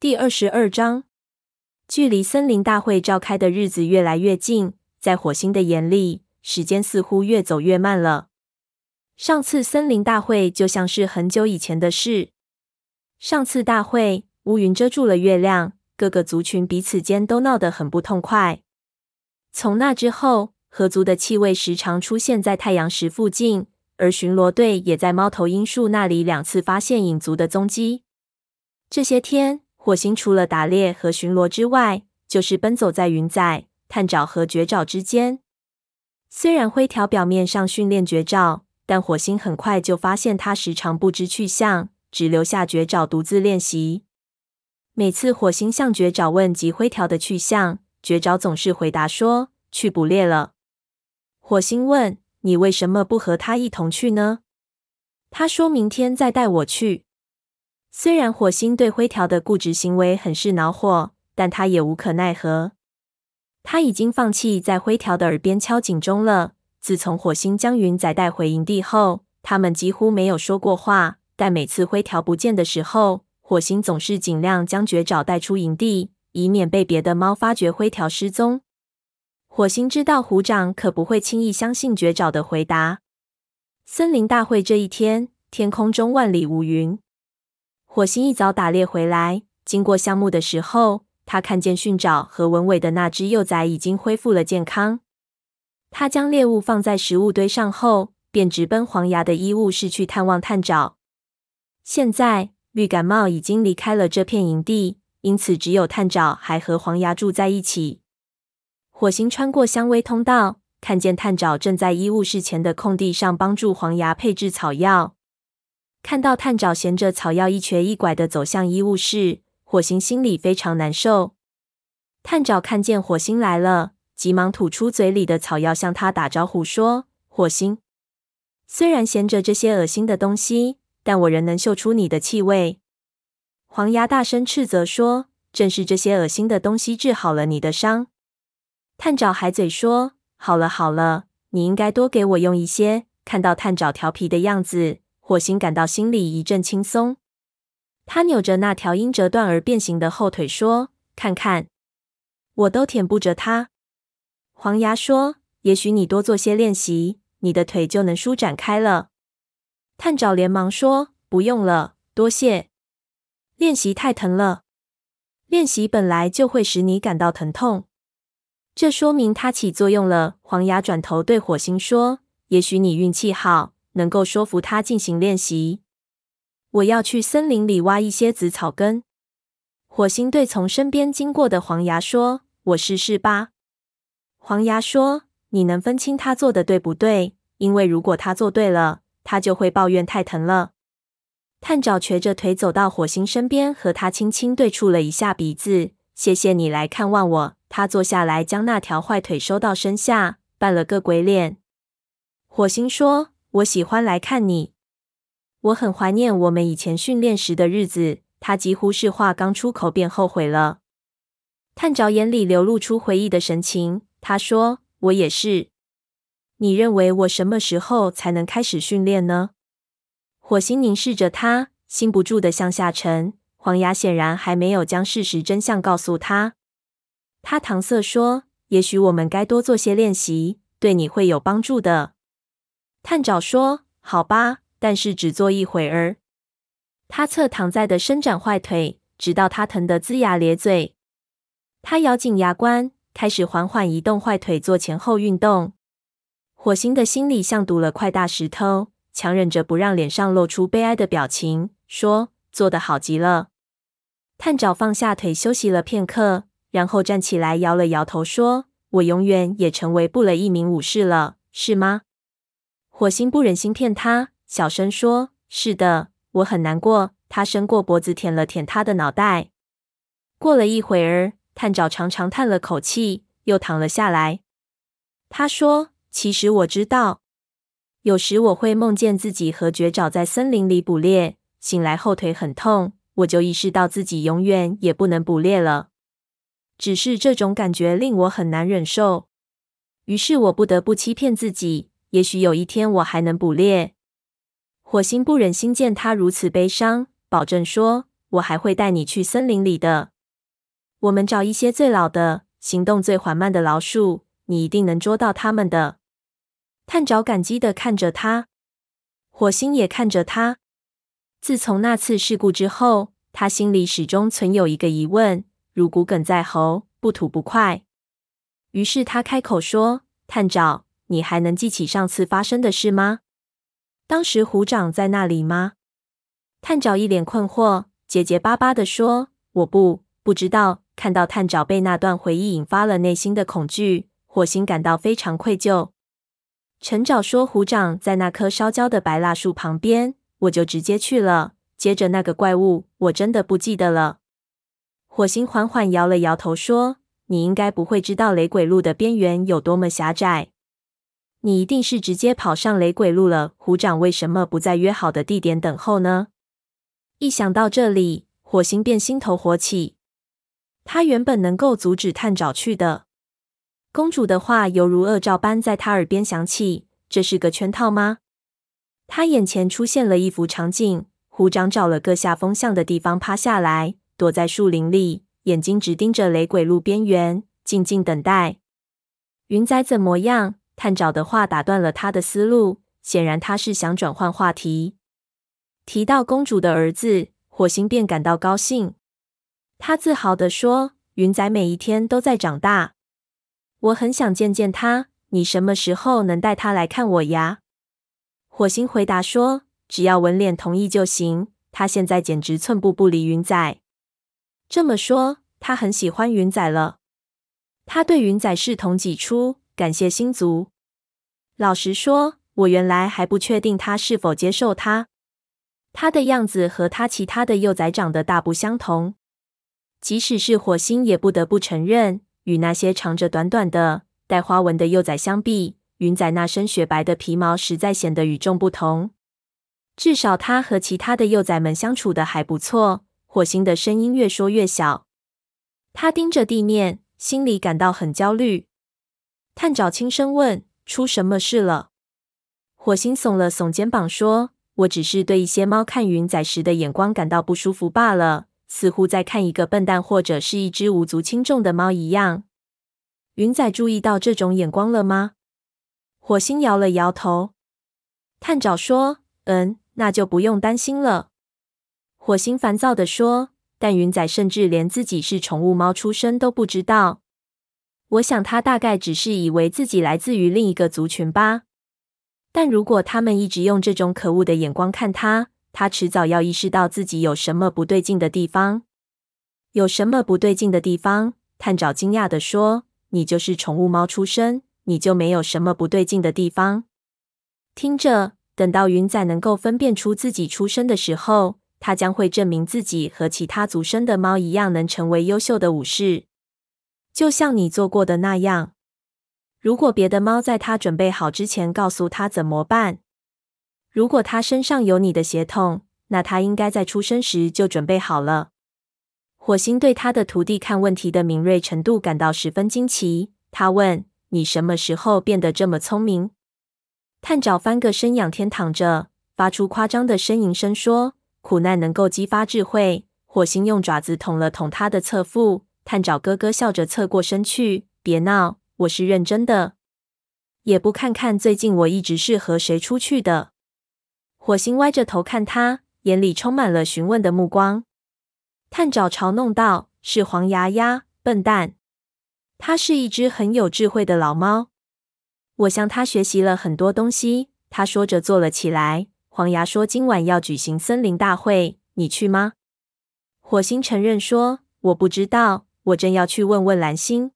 第二十二章，距离森林大会召开的日子越来越近，在火星的眼里，时间似乎越走越慢了。上次森林大会就像是很久以前的事。上次大会，乌云遮住了月亮，各个族群彼此间都闹得很不痛快。从那之后，合族的气味时常出现在太阳石附近，而巡逻队也在猫头鹰树那里两次发现影族的踪迹。这些天，火星除了打猎和巡逻之外，就是奔走在云仔、探爪和绝爪之间。虽然灰条表面上训练绝爪，但火星很快就发现他时常不知去向，只留下绝爪独自练习。每次火星向绝爪问及灰条的去向，绝爪总是回答说：“去捕猎了。”火星问：“你为什么不和他一同去呢？”他说明天再带我去。虽然火星对灰条的固执行为很是恼火，但他也无可奈何。他已经放弃在灰条的耳边敲警钟了。自从火星将云仔带回营地后，他们几乎没有说过话。但每次灰条不见的时候，火星总是尽量将绝爪带出营地，以免被别的猫发觉灰条失踪。火星知道虎掌可不会轻易相信绝爪的回答。森林大会这一天，天空中万里无云。火星一早打猎回来，经过橡木的时候，他看见驯爪和文尾的那只幼崽已经恢复了健康。他将猎物放在食物堆上后，便直奔黄牙的医务室去探望探爪。现在绿感冒已经离开了这片营地，因此只有探爪还和黄牙住在一起。火星穿过香薇通道，看见探爪正在医务室前的空地上帮助黄牙配置草药。看到探爪衔着草药一瘸一拐的走向医务室，火星心里非常难受。探爪看见火星来了，急忙吐出嘴里的草药，向他打招呼说：“火星，虽然衔着这些恶心的东西，但我仍能嗅出你的气味。”黄牙大声斥责说：“正是这些恶心的东西治好了你的伤。”探爪还嘴说：“好了好了，你应该多给我用一些。”看到探爪调皮的样子。火星感到心里一阵轻松，他扭着那条因折断而变形的后腿说：“看看，我都舔不着它。”黄牙说：“也许你多做些练习，你的腿就能舒展开了。”探爪连忙说：“不用了，多谢。练习太疼了，练习本来就会使你感到疼痛，这说明它起作用了。”黄牙转头对火星说：“也许你运气好。”能够说服他进行练习。我要去森林里挖一些紫草根。火星对从身边经过的黄牙说：“我试试吧。”黄牙说：“你能分清他做的对不对？因为如果他做对了，他就会抱怨太疼了。”探爪瘸着腿走到火星身边，和他轻轻对触了一下鼻子。“谢谢你来看望我。”他坐下来，将那条坏腿收到身下，扮了个鬼脸。火星说。我喜欢来看你。我很怀念我们以前训练时的日子。他几乎是话刚出口便后悔了。探长眼里流露出回忆的神情。他说：“我也是。你认为我什么时候才能开始训练呢？”火星凝视着他，心不住的向下沉。黄牙显然还没有将事实真相告诉他。他搪塞说：“也许我们该多做些练习，对你会有帮助的。”探爪说：“好吧，但是只做一会儿。”他侧躺在的伸展坏腿，直到他疼得龇牙咧嘴。他咬紧牙关，开始缓缓移动坏腿做前后运动。火星的心里像堵了块大石头，强忍着不让脸上露出悲哀的表情，说：“做得好极了。”探爪放下腿休息了片刻，然后站起来摇了摇头，说：“我永远也成为不了一名武士了，是吗？”火星不忍心骗他，小声说：“是的，我很难过。”他伸过脖子舔了舔他的脑袋。过了一会儿，探爪长长叹了口气，又躺了下来。他说：“其实我知道，有时我会梦见自己和绝爪在森林里捕猎，醒来后腿很痛，我就意识到自己永远也不能捕猎了。只是这种感觉令我很难忍受，于是我不得不欺骗自己。”也许有一天我还能捕猎。火星不忍心见他如此悲伤，保证说：“我还会带你去森林里的。我们找一些最老的、行动最缓慢的老鼠，你一定能捉到它们的。”探长感激的看着他，火星也看着他。自从那次事故之后，他心里始终存有一个疑问，如骨梗在喉，不吐不快。于是他开口说：“探长，你还能记起上次发生的事吗？当时虎长在那里吗？”探长一脸困惑，结结巴巴地说：“我不，不知道。”看到探长被那段回忆引发了内心的恐惧，火星感到非常愧疚。陈爪说：“虎长在那棵烧焦的白蜡树旁边。”我就直接去了。接着那个怪物，我真的不记得了。火星缓缓摇了摇头说：“你应该不会知道雷鬼路的边缘有多么狭窄。你一定是直接跑上雷鬼路了。虎长为什么不在约好的地点等候呢？”一想到这里，火星便心头火起。他原本能够阻止探长去的。公主的话犹如恶兆般在他耳边响起：“这是个圈套吗？”他眼前出现了一幅场景：虎长找了个下风向的地方趴下来，躲在树林里，眼睛直盯着雷鬼路边缘，静静等待。云仔怎么样？探长的话打断了他的思路，显然他是想转换话题。提到公主的儿子，火星便感到高兴。他自豪地说：“云仔每一天都在长大，我很想见见他。你什么时候能带他来看我呀？”火星回答说：“只要文脸同意就行。他现在简直寸步不离云仔。这么说，他很喜欢云仔了。他对云仔视同己出，感谢星族。老实说，我原来还不确定他是否接受他。他的样子和他其他的幼崽长得大不相同。即使是火星，也不得不承认，与那些长着短短的带花纹的幼崽相比。”云仔那身雪白的皮毛实在显得与众不同。至少他和其他的幼崽们相处的还不错。火星的声音越说越小，他盯着地面，心里感到很焦虑。探长轻声问：“出什么事了？”火星耸了耸肩膀说：“我只是对一些猫看云仔时的眼光感到不舒服罢了，似乎在看一个笨蛋或者是一只无足轻重的猫一样。”云仔注意到这种眼光了吗？火星摇了摇头，探长说：“嗯，那就不用担心了。”火星烦躁地说：“但云仔甚至连自己是宠物猫出身都不知道。我想他大概只是以为自己来自于另一个族群吧。但如果他们一直用这种可恶的眼光看他，他迟早要意识到自己有什么不对劲的地方。有什么不对劲的地方？”探长惊讶地说：“你就是宠物猫出身。”你就没有什么不对劲的地方？听着，等到云仔能够分辨出自己出身的时候，他将会证明自己和其他族生的猫一样，能成为优秀的武士，就像你做过的那样。如果别的猫在它准备好之前告诉它怎么办，如果它身上有你的血统，那它应该在出生时就准备好了。火星对他的徒弟看问题的敏锐程度感到十分惊奇，他问。你什么时候变得这么聪明？探长翻个身仰天躺着，发出夸张的呻吟声说：“苦难能够激发智慧。”火星用爪子捅了捅他的侧腹，探长哥哥笑着侧过身去：“别闹，我是认真的。也不看看最近我一直是和谁出去的。”火星歪着头看他，眼里充满了询问的目光。探长嘲弄道：“是黄牙呀，笨蛋！”它是一只很有智慧的老猫，我向它学习了很多东西。他说着坐了起来。黄牙说：“今晚要举行森林大会，你去吗？”火星承认说：“我不知道，我正要去问问蓝星。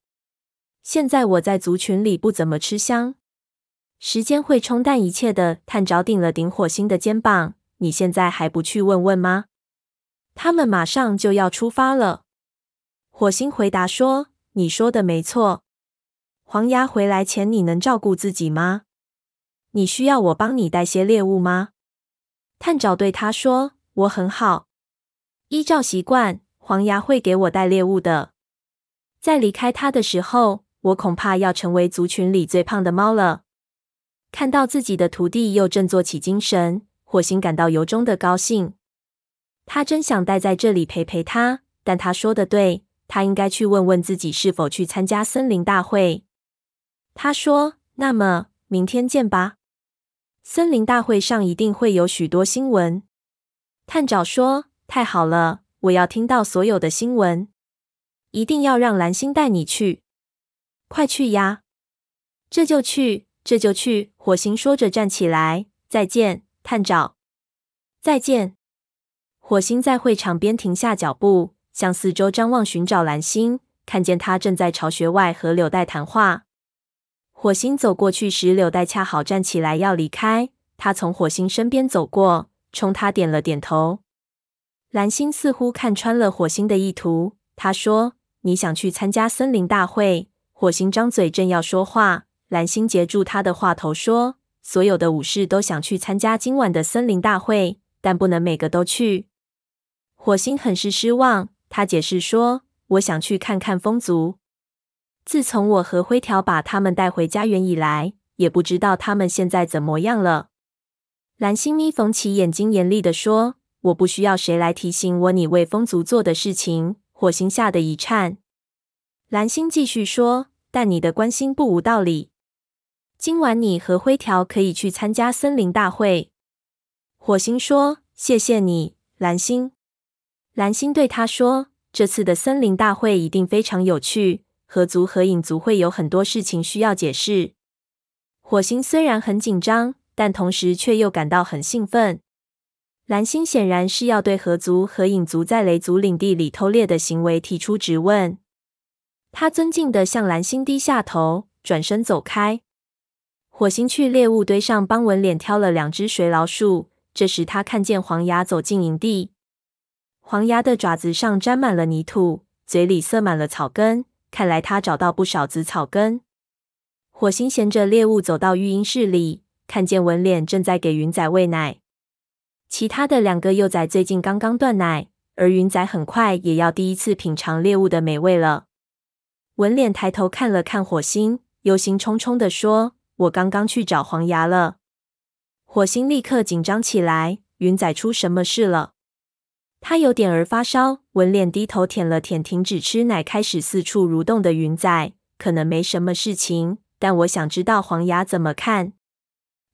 现在我在族群里不怎么吃香，时间会冲淡一切的。”探长顶了顶火星的肩膀：“你现在还不去问问吗？他们马上就要出发了。”火星回答说。你说的没错，黄牙回来前你能照顾自己吗？你需要我帮你带些猎物吗？探长对他说：“我很好，依照习惯，黄牙会给我带猎物的。在离开他的时候，我恐怕要成为族群里最胖的猫了。”看到自己的徒弟又振作起精神，火星感到由衷的高兴。他真想待在这里陪陪他，但他说的对，他应该去问问自己是否去参加森林大会。他说：“那么明天见吧。森林大会上一定会有许多新闻。”探长说：“太好了，我要听到所有的新闻。一定要让蓝星带你去，快去呀！这就去，这就去。”火星说着站起来：“再见，探长。再见。”火星在会场边停下脚步，向四周张望，寻找蓝星。看见他正在朝学外和柳带谈话。火星走过去时，柳带恰好站起来要离开。他从火星身边走过，冲他点了点头。蓝星似乎看穿了火星的意图，他说：“你想去参加森林大会？”火星张嘴正要说话，蓝星截住他的话头说：“所有的武士都想去参加今晚的森林大会，但不能每个都去。”火星很是失望，他解释说：“我想去看看风族。自从我和灰条把他们带回家园以来，也不知道他们现在怎么样了。”蓝星眯缝起眼睛，严厉地说：“我不需要谁来提醒我你为风族做的事情。”火星吓得一颤。蓝星继续说：“但你的关心不无道理。今晚你和灰条可以去参加森林大会。”火星说：“谢谢你，蓝星。”蓝星对他说：“这次的森林大会一定非常有趣，合族和影族会有很多事情需要解释。”火星虽然很紧张，但同时却又感到很兴奋。蓝星显然是要对河族和影族在雷族领地里偷猎的行为提出质问。他尊敬的向蓝星低下头，转身走开。火星去猎物堆上帮文脸挑了两只水老鼠。这时他看见黄牙走进营地。黄牙的爪子上沾满了泥土，嘴里塞满了草根。看来他找到不少紫草根。火星衔着猎物走到育婴室里，看见文脸正在给云仔喂奶。其他的两个幼崽最近刚刚断奶，而云仔很快也要第一次品尝猎物的美味了。文脸抬头看了看火星，忧心忡忡地说：“我刚刚去找黄牙了。”火星立刻紧张起来：“云仔出什么事了？”他有点儿发烧，文脸低头舔了舔停止吃奶、开始四处蠕动的云仔，可能没什么事情，但我想知道黄牙怎么看。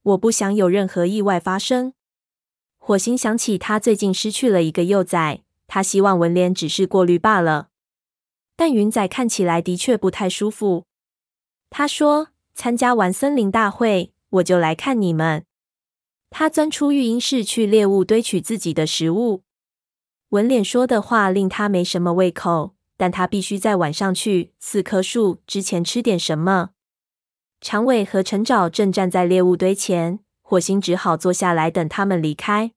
我不想有任何意外发生。火星想起他最近失去了一个幼崽，他希望文脸只是过滤罢了。但云仔看起来的确不太舒服。他说：“参加完森林大会，我就来看你们。”他钻出育婴室去猎物堆取自己的食物。文脸说的话令他没什么胃口，但他必须在晚上去四棵树之前吃点什么。长尾和陈沼正站在猎物堆前，火星只好坐下来等他们离开。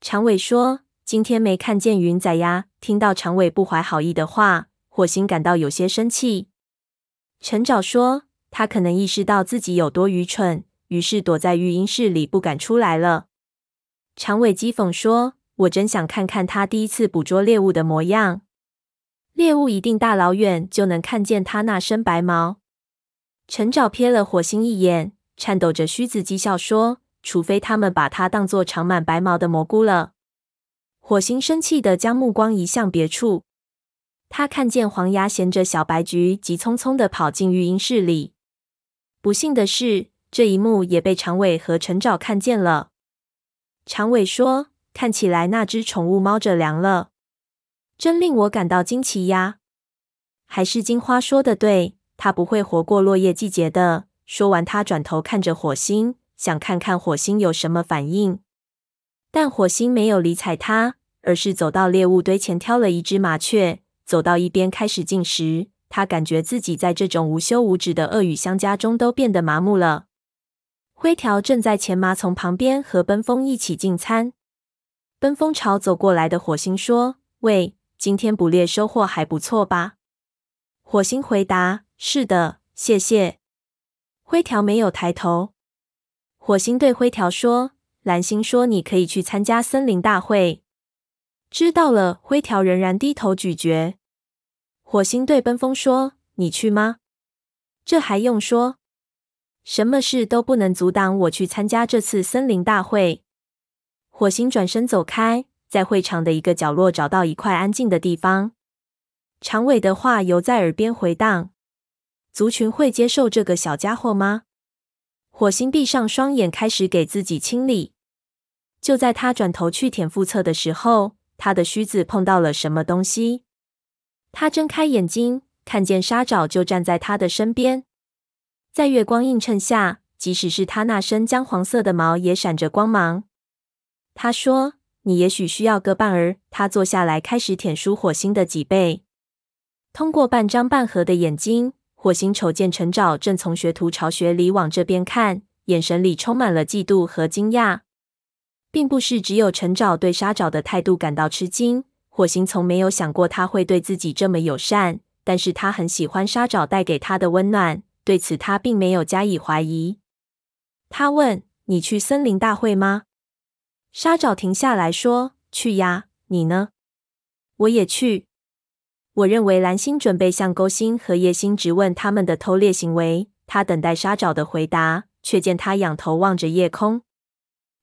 长尾说：“今天没看见云仔呀。”听到长尾不怀好意的话，火星感到有些生气。陈沼说：“他可能意识到自己有多愚蠢，于是躲在育婴室里不敢出来了。”长尾讥讽说。我真想看看他第一次捕捉猎物的模样。猎物一定大老远就能看见他那身白毛。陈沼瞥了火星一眼，颤抖着须子讥笑说：“除非他们把它当作长满白毛的蘑菇了。”火星生气的将目光移向别处。他看见黄牙衔着小白菊，急匆匆的跑进育婴室里。不幸的是，这一幕也被长尾和陈沼看见了。长尾说。看起来那只宠物猫着凉了，真令我感到惊奇呀！还是金花说的对，它不会活过落叶季节的。说完，他转头看着火星，想看看火星有什么反应。但火星没有理睬他，而是走到猎物堆前挑了一只麻雀，走到一边开始进食。他感觉自己在这种无休无止的恶语相加中都变得麻木了。灰条正在前麻丛旁边和奔风一起进餐。奔风朝走过来的火星说：“喂，今天捕猎收获还不错吧？”火星回答：“是的，谢谢。”灰条没有抬头。火星对灰条说：“蓝星说你可以去参加森林大会。”知道了。灰条仍然低头咀嚼。火星对奔风说：“你去吗？”这还用说？什么事都不能阻挡我去参加这次森林大会。火星转身走开，在会场的一个角落找到一块安静的地方。长尾的话犹在耳边回荡：“族群会接受这个小家伙吗？”火星闭上双眼，开始给自己清理。就在他转头去舔腹侧的时候，他的须子碰到了什么东西。他睁开眼睛，看见沙爪就站在他的身边。在月光映衬下，即使是他那身姜黄色的毛也闪着光芒。他说：“你也许需要个伴儿。”他坐下来，开始舔梳火星的脊背。通过半张半合的眼睛，火星瞅见陈爪正从学徒巢穴里往这边看，眼神里充满了嫉妒和惊讶。并不是只有陈爪对沙爪的态度感到吃惊，火星从没有想过他会对自己这么友善，但是他很喜欢沙爪带给他的温暖，对此他并没有加以怀疑。他问：“你去森林大会吗？”沙爪停下来说：“去呀，你呢？”“我也去。”我认为蓝星准备向勾星和夜星质问他们的偷猎行为。他等待沙爪的回答，却见他仰头望着夜空。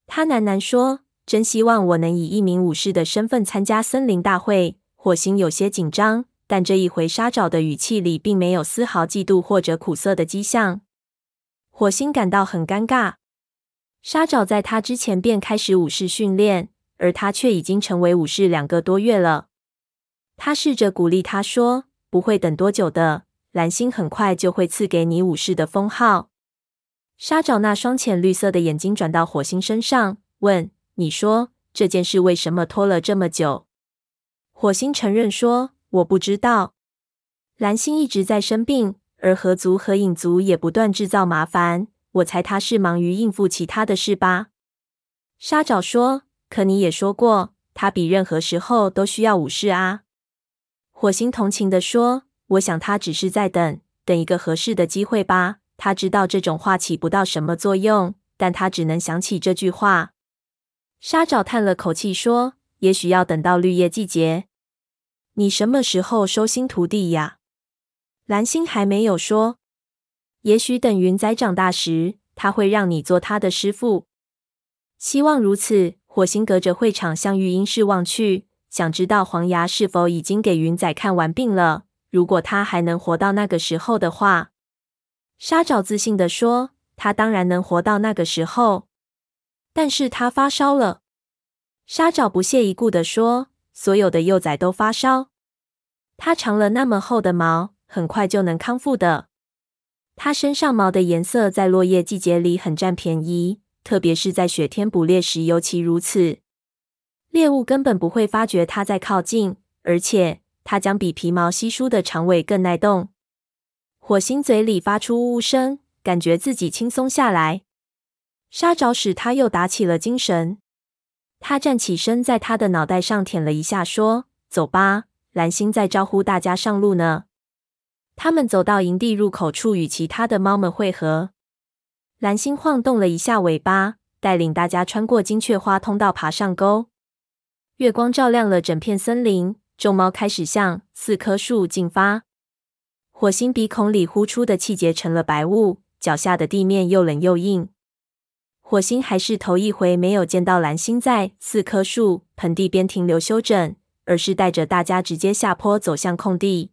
他喃喃说：“真希望我能以一名武士的身份参加森林大会。”火星有些紧张，但这一回沙爪的语气里并没有丝毫嫉妒或者苦涩的迹象。火星感到很尴尬。沙爪在他之前便开始武士训练，而他却已经成为武士两个多月了。他试着鼓励他说：“不会等多久的，蓝星很快就会赐给你武士的封号。”沙爪那双浅绿色的眼睛转到火星身上，问：“你说这件事为什么拖了这么久？”火星承认说：“我不知道。蓝星一直在生病，而河族和影族也不断制造麻烦。我猜他是忙于应付其他的事吧。”沙爪说：“可你也说过，他比任何时候都需要武士啊。”火星同情地说：“我想他只是在等，等一个合适的机会吧。他知道这种话起不到什么作用，但他只能想起这句话。”沙爪叹了口气说：“也许要等到绿叶季节。你什么时候收新徒弟呀？”蓝星还没有说。也许等云仔长大时，他会让你做他的师傅。希望如此。火星隔着会场向育婴室望去。想知道黄牙是否已经给云仔看完病了？如果他还能活到那个时候的话，沙爪自信地说：“他当然能活到那个时候。”但是他发烧了。沙爪不屑一顾地说：“所有的幼崽都发烧。他长了那么厚的毛，很快就能康复的。他身上毛的颜色在落叶季节里很占便宜，特别是在雪天捕猎时尤其如此。”猎物根本不会发觉它在靠近，而且它将比皮毛稀疏的长尾更耐冻。火星嘴里发出呜呜声，感觉自己轻松下来。沙爪使他又打起了精神。他站起身，在他的脑袋上舔了一下，说：“走吧，蓝星在招呼大家上路呢。”他们走到营地入口处，与其他的猫们会合。蓝星晃动了一下尾巴，带领大家穿过金雀花通道，爬上沟。月光照亮了整片森林，众猫开始向四棵树进发。火星鼻孔里呼出的气结成了白雾，脚下的地面又冷又硬。火星还是头一回没有见到蓝星在四棵树盆地边停留休整，而是带着大家直接下坡走向空地。